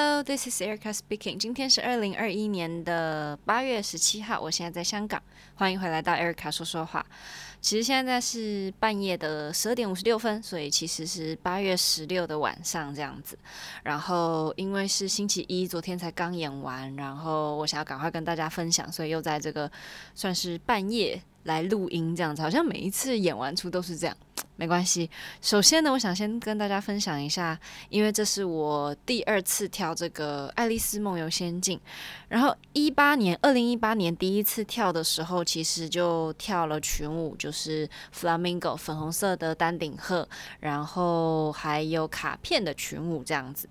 Hello, this is Erica speaking. 今天是二零二一年的八月十七号，我现在在香港，欢迎回来到 Erica 说说话。其实现在是半夜的十二点五十六分，所以其实是八月十六的晚上这样子。然后因为是星期一，昨天才刚演完，然后我想要赶快跟大家分享，所以又在这个算是半夜来录音这样子。好像每一次演完出都是这样。没关系。首先呢，我想先跟大家分享一下，因为这是我第二次跳这个《爱丽丝梦游仙境》。然后一八年，二零一八年第一次跳的时候，其实就跳了群舞，就是 Flamingo 粉红色的丹顶鹤，然后还有卡片的群舞这样子。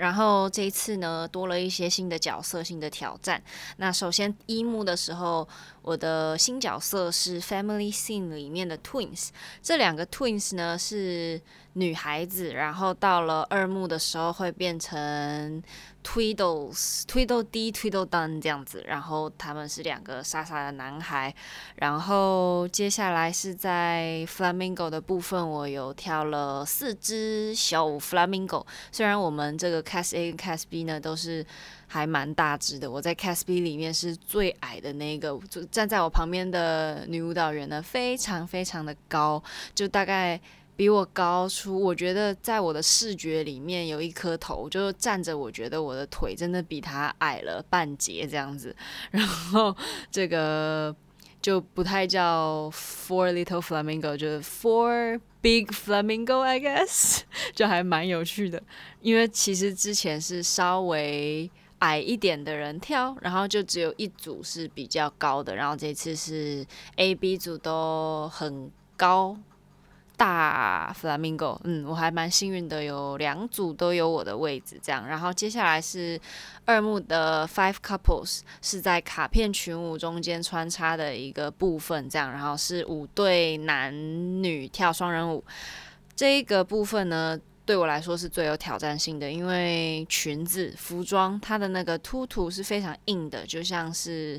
然后这一次呢，多了一些新的角色、新的挑战。那首先一幕的时候，我的新角色是 Family Scene 里面的 Twins。这两个 Twins 呢是女孩子，然后到了二幕的时候会变成 Tweedles、Tweedledee、Tweedledun 这样子。然后他们是两个傻傻的男孩。然后接下来是在 Flamingo 的部分，我有跳了四只小 Flamingo。虽然我们这个 Cast A 跟 Cast B 呢都是还蛮大只的，我在 Cast B 里面是最矮的那个，就站在我旁边的女舞蹈员呢非常非常的高，就大概比我高出，我觉得在我的视觉里面有一颗头，就站着，我觉得我的腿真的比他矮了半截这样子，然后这个。就不太叫 Four Little Flamingo，就是 Four Big Flamingo，I guess，就还蛮有趣的。因为其实之前是稍微矮一点的人跳，然后就只有一组是比较高的，然后这次是 A、B 组都很高。大 flamingo，嗯，我还蛮幸运的，有两组都有我的位置，这样。然后接下来是二幕的 five couples，是在卡片群舞中间穿插的一个部分，这样。然后是五对男女跳双人舞，这一个部分呢，对我来说是最有挑战性的，因为裙子服装它的那个凸凸是非常硬的，就像是。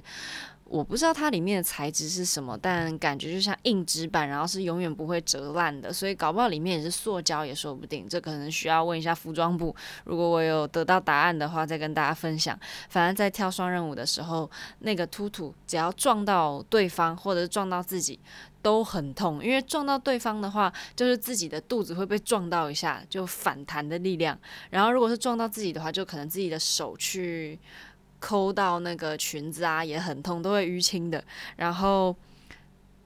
我不知道它里面的材质是什么，但感觉就像硬纸板，然后是永远不会折烂的，所以搞不好里面也是塑胶也说不定。这可能需要问一下服装部，如果我有得到答案的话，再跟大家分享。反正，在跳双人舞的时候，那个突突只要撞到对方或者是撞到自己都很痛，因为撞到对方的话，就是自己的肚子会被撞到一下，就反弹的力量。然后如果是撞到自己的话，就可能自己的手去。抠到那个裙子啊，也很痛，都会淤青的。然后，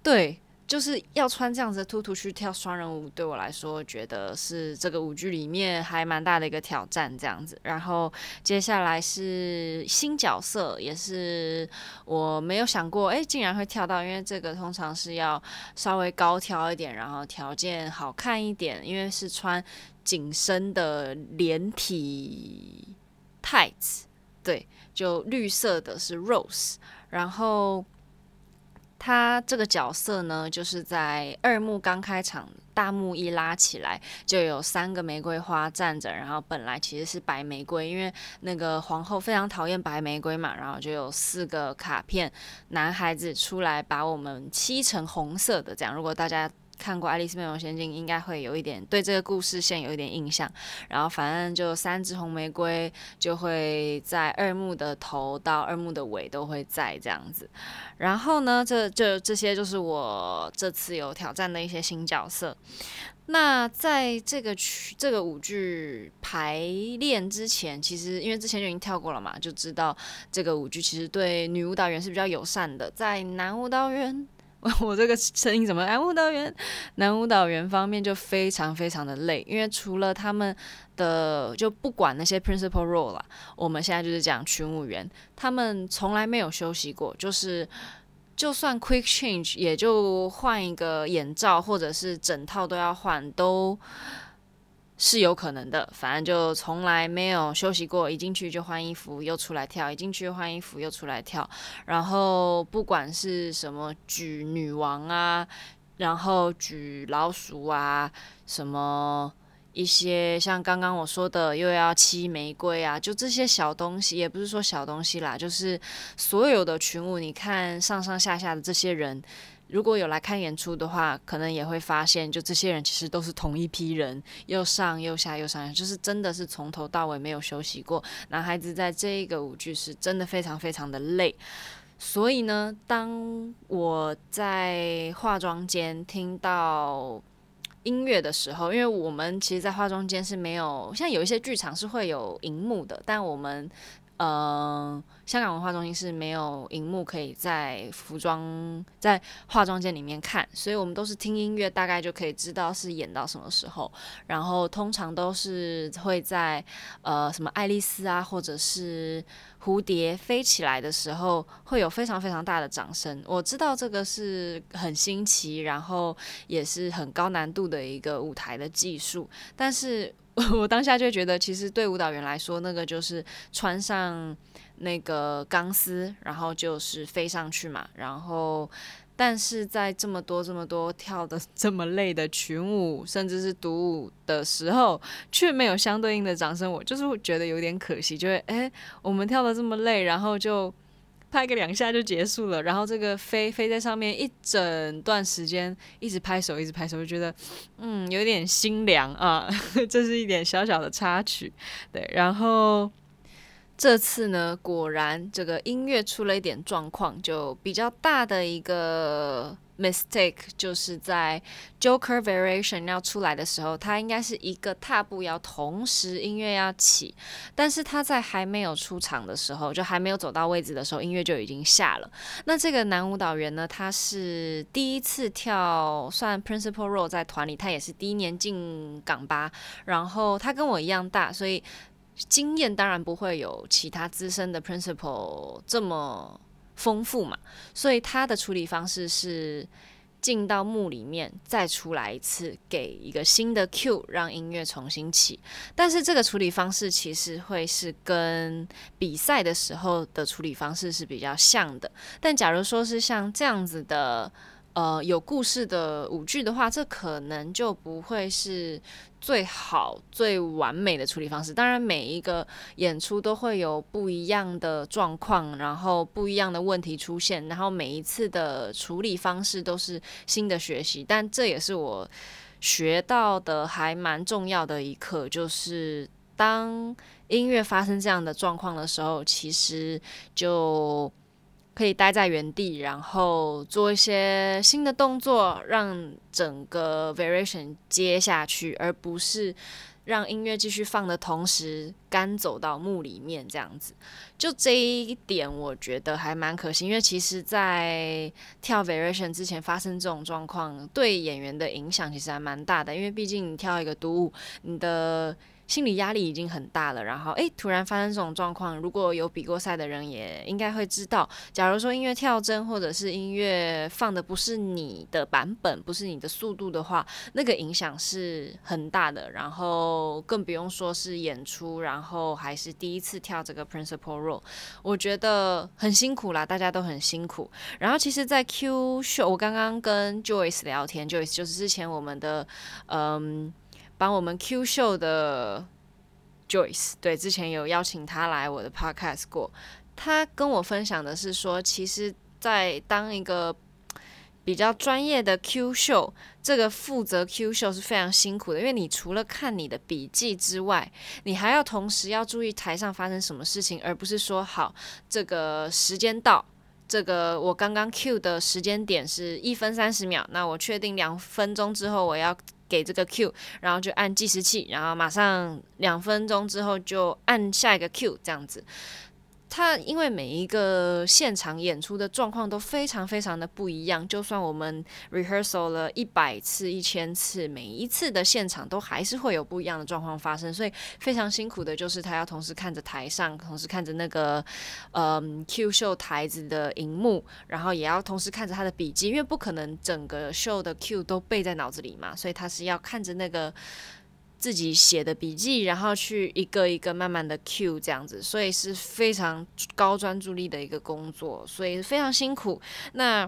对，就是要穿这样子的凸凸去跳双人舞，对我来说，觉得是这个舞剧里面还蛮大的一个挑战，这样子。然后接下来是新角色，也是我没有想过，哎，竟然会跳到，因为这个通常是要稍微高挑一点，然后条件好看一点，因为是穿紧身的连体 tights，对。就绿色的是 Rose，然后他这个角色呢，就是在二幕刚开场，大幕一拉起来，就有三个玫瑰花站着，然后本来其实是白玫瑰，因为那个皇后非常讨厌白玫瑰嘛，然后就有四个卡片男孩子出来把我们漆成红色的，这样如果大家。看过《爱丽丝梦游仙境》，应该会有一点对这个故事线有一点印象。然后反正就三支红玫瑰，就会在二幕的头到二幕的尾都会在这样子。然后呢，这这这些就是我这次有挑战的一些新角色。那在这个曲这个舞剧排练之前，其实因为之前就已经跳过了嘛，就知道这个舞剧其实对女舞蹈员是比较友善的，在男舞蹈员。我这个声音怎么？男舞蹈员，男舞蹈员方面就非常非常的累，因为除了他们的就不管那些 principal role 啦，我们现在就是讲群舞员，他们从来没有休息过，就是就算 quick change 也就换一个眼罩，或者是整套都要换都。是有可能的，反正就从来没有休息过，一进去就换衣服，又出来跳，一进去换衣服，又出来跳。然后不管是什么举女王啊，然后举老鼠啊，什么一些像刚刚我说的又要漆玫瑰啊，就这些小东西，也不是说小东西啦，就是所有的群舞，你看上上下下的这些人。如果有来看演出的话，可能也会发现，就这些人其实都是同一批人，又上又下又上，就是真的是从头到尾没有休息过。男孩子在这个舞剧是真的非常非常的累。所以呢，当我在化妆间听到音乐的时候，因为我们其实，在化妆间是没有，像有一些剧场是会有荧幕的，但我们。呃，香港文化中心是没有荧幕可以在服装在化妆间里面看，所以我们都是听音乐，大概就可以知道是演到什么时候。然后通常都是会在呃什么爱丽丝啊，或者是蝴蝶飞起来的时候，会有非常非常大的掌声。我知道这个是很新奇，然后也是很高难度的一个舞台的技术，但是。我当下就觉得，其实对舞蹈员来说，那个就是穿上那个钢丝，然后就是飞上去嘛。然后，但是在这么多这么多跳的 这么累的群舞，甚至是独舞的时候，却没有相对应的掌声，我就是会觉得有点可惜。就会，哎，我们跳的这么累，然后就。拍个两下就结束了，然后这个飞飞在上面一整段时间，一直拍手，一直拍手，就觉得嗯有点心凉啊，这是一点小小的插曲，对，然后这次呢，果然这个音乐出了一点状况，就比较大的一个。Mistake 就是在 Joker Variation 要出来的时候，它应该是一个踏步要同时音乐要起，但是他在还没有出场的时候，就还没有走到位置的时候，音乐就已经下了。那这个男舞蹈员呢，他是第一次跳算 Principal Role 在团里，他也是第一年进港吧，然后他跟我一样大，所以经验当然不会有其他资深的 Principal 这么。丰富嘛，所以他的处理方式是进到幕里面再出来一次，给一个新的 Q 让音乐重新起。但是这个处理方式其实会是跟比赛的时候的处理方式是比较像的。但假如说是像这样子的。呃，有故事的舞剧的话，这可能就不会是最好、最完美的处理方式。当然，每一个演出都会有不一样的状况，然后不一样的问题出现，然后每一次的处理方式都是新的学习。但这也是我学到的还蛮重要的一课，就是当音乐发生这样的状况的时候，其实就。可以待在原地，然后做一些新的动作，让整个 variation 接下去，而不是让音乐继续放的同时赶走到幕里面这样子。就这一点，我觉得还蛮可惜，因为其实，在跳 variation 之前发生这种状况，对演员的影响其实还蛮大的，因为毕竟你跳一个独舞，你的。心理压力已经很大了，然后诶，突然发生这种状况，如果有比过赛的人也应该会知道，假如说音乐跳帧或者是音乐放的不是你的版本，不是你的速度的话，那个影响是很大的。然后更不用说是演出，然后还是第一次跳这个 principal role，我觉得很辛苦啦，大家都很辛苦。然后其实，在 Q show，我刚刚跟 Joyce 聊天，Joyce 就是之前我们的嗯。帮我们 Q 秀的 Joyce，对，之前有邀请他来我的 Podcast 过。他跟我分享的是说，其实，在当一个比较专业的 Q 秀，这个负责 Q 秀是非常辛苦的，因为你除了看你的笔记之外，你还要同时要注意台上发生什么事情，而不是说好这个时间到，这个我刚刚 Q 的时间点是一分三十秒，那我确定两分钟之后我要。给这个 Q，然后就按计时器，然后马上两分钟之后就按下一个 Q，这样子。他因为每一个现场演出的状况都非常非常的不一样，就算我们 rehearsal 了一百次、一千次，每一次的现场都还是会有不一样的状况发生，所以非常辛苦的就是他要同时看着台上，同时看着那个嗯 Q 秀台子的荧幕，然后也要同时看着他的笔记，因为不可能整个秀的 Q 都背在脑子里嘛，所以他是要看着那个。自己写的笔记，然后去一个一个慢慢的 Q 这样子，所以是非常高专注力的一个工作，所以非常辛苦。那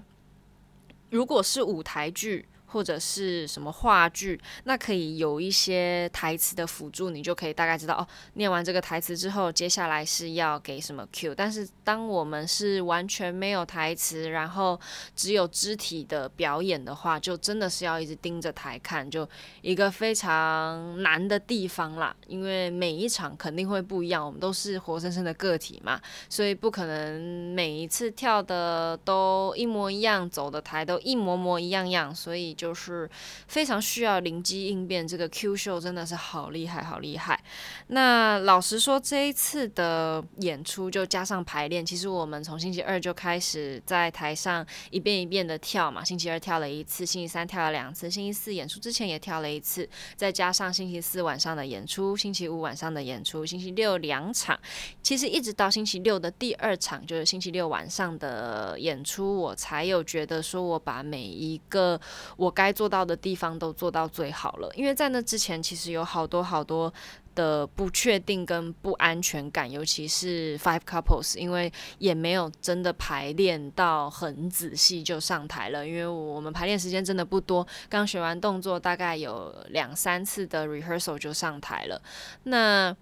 如果是舞台剧或者是什么话剧，那可以有一些台词的辅助，你就可以大概知道哦，念完这个台词之后，接下来是要给什么 cue。但是当我们是完全没有台词，然后只有肢体的表演的话，就真的是要一直盯着台看，就一个非常难的地方啦。因为每一场肯定会不一样，我们都是活生生的个体嘛，所以不可能每一次跳的都一模一样，走的台都一模模一样样，所以。就是非常需要灵机应变，这个 Q 秀真的是好厉害，好厉害。那老实说，这一次的演出就加上排练，其实我们从星期二就开始在台上一遍一遍的跳嘛。星期二跳了一次，星期三跳了两次，星期四演出之前也跳了一次，再加上星期四晚上的演出，星期五晚上的演出，星期六两场。其实一直到星期六的第二场，就是星期六晚上的演出，我才有觉得说我把每一个我。我该做到的地方都做到最好了，因为在那之前其实有好多好多的不确定跟不安全感，尤其是 Five Couples，因为也没有真的排练到很仔细就上台了，因为我们排练时间真的不多，刚学完动作大概有两三次的 rehearsal 就上台了，那。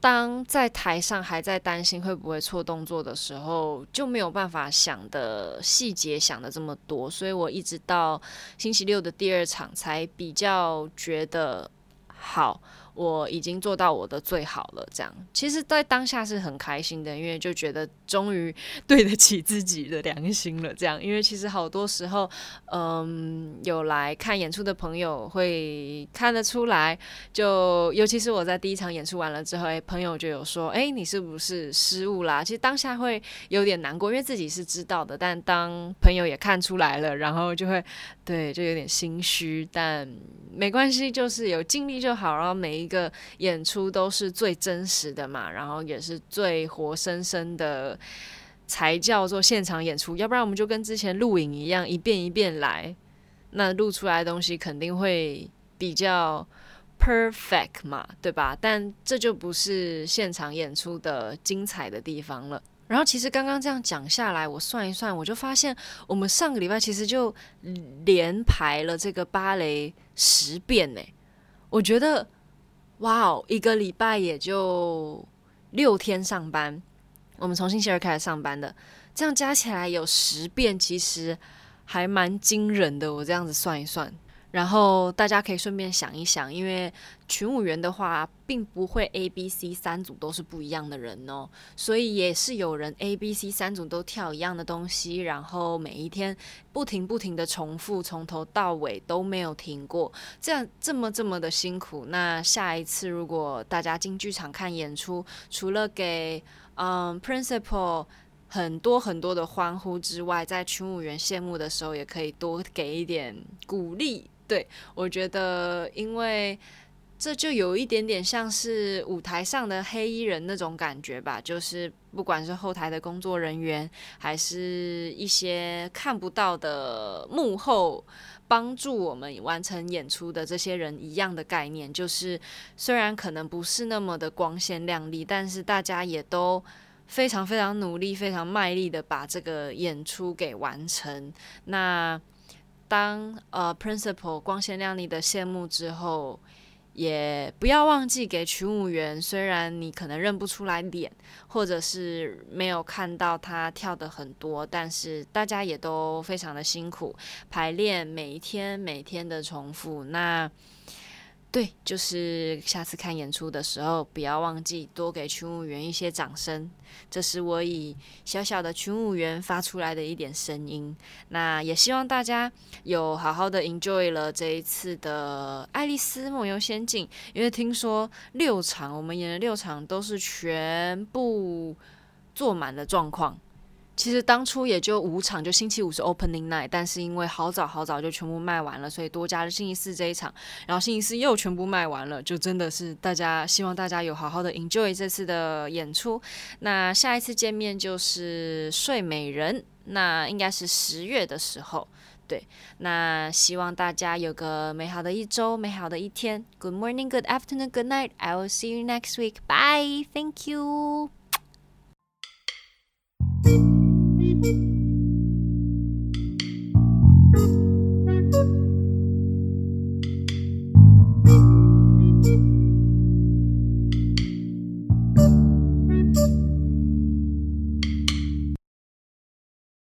当在台上还在担心会不会错动作的时候，就没有办法想的细节想的这么多，所以我一直到星期六的第二场才比较觉得好。我已经做到我的最好了，这样其实，在当下是很开心的，因为就觉得终于对得起自己的良心了。这样，因为其实好多时候，嗯，有来看演出的朋友会看得出来，就尤其是我在第一场演出完了之后，哎，朋友就有说，哎，你是不是失误啦？其实当下会有点难过，因为自己是知道的，但当朋友也看出来了，然后就会对，就有点心虚，但没关系，就是有尽力就好，然后每一。一个演出都是最真实的嘛，然后也是最活生生的，才叫做现场演出。要不然我们就跟之前录影一样，一遍一遍来，那录出来的东西肯定会比较 perfect 嘛，对吧？但这就不是现场演出的精彩的地方了。然后其实刚刚这样讲下来，我算一算，我就发现我们上个礼拜其实就连排了这个芭蕾十遍呢。我觉得。哇哦，一个礼拜也就六天上班，我们从星期二开始上班的，这样加起来有十遍，其实还蛮惊人的。我这样子算一算。然后大家可以顺便想一想，因为群舞员的话，并不会 A、B、C 三组都是不一样的人哦，所以也是有人 A、B、C 三组都跳一样的东西，然后每一天不停不停的重复，从头到尾都没有停过，这样这么这么的辛苦。那下一次如果大家进剧场看演出，除了给嗯 Principal 很多很多的欢呼之外，在群舞员谢幕的时候，也可以多给一点鼓励。对，我觉得，因为这就有一点点像是舞台上的黑衣人那种感觉吧，就是不管是后台的工作人员，还是一些看不到的幕后帮助我们完成演出的这些人一样的概念，就是虽然可能不是那么的光鲜亮丽，但是大家也都非常非常努力、非常卖力的把这个演出给完成。那。当呃，principal 光鲜亮丽的谢幕之后，也不要忘记给群舞员。虽然你可能认不出来脸，或者是没有看到他跳的很多，但是大家也都非常的辛苦排练，每一天每天的重复。那。对，就是下次看演出的时候，不要忘记多给群舞员一些掌声。这是我以小小的群舞员发出来的一点声音。那也希望大家有好好的 enjoy 了这一次的《爱丽丝梦游仙境》，因为听说六场我们演的六场都是全部坐满的状况。其实当初也就五场，就星期五是 opening night，但是因为好早好早就全部卖完了，所以多加了星期四这一场，然后星期四又全部卖完了，就真的是大家希望大家有好好的 enjoy 这次的演出。那下一次见面就是睡美人，那应该是十月的时候，对。那希望大家有个美好的一周，美好的一天。Good morning, good afternoon, good night. I will see you next week. Bye. Thank you. thank you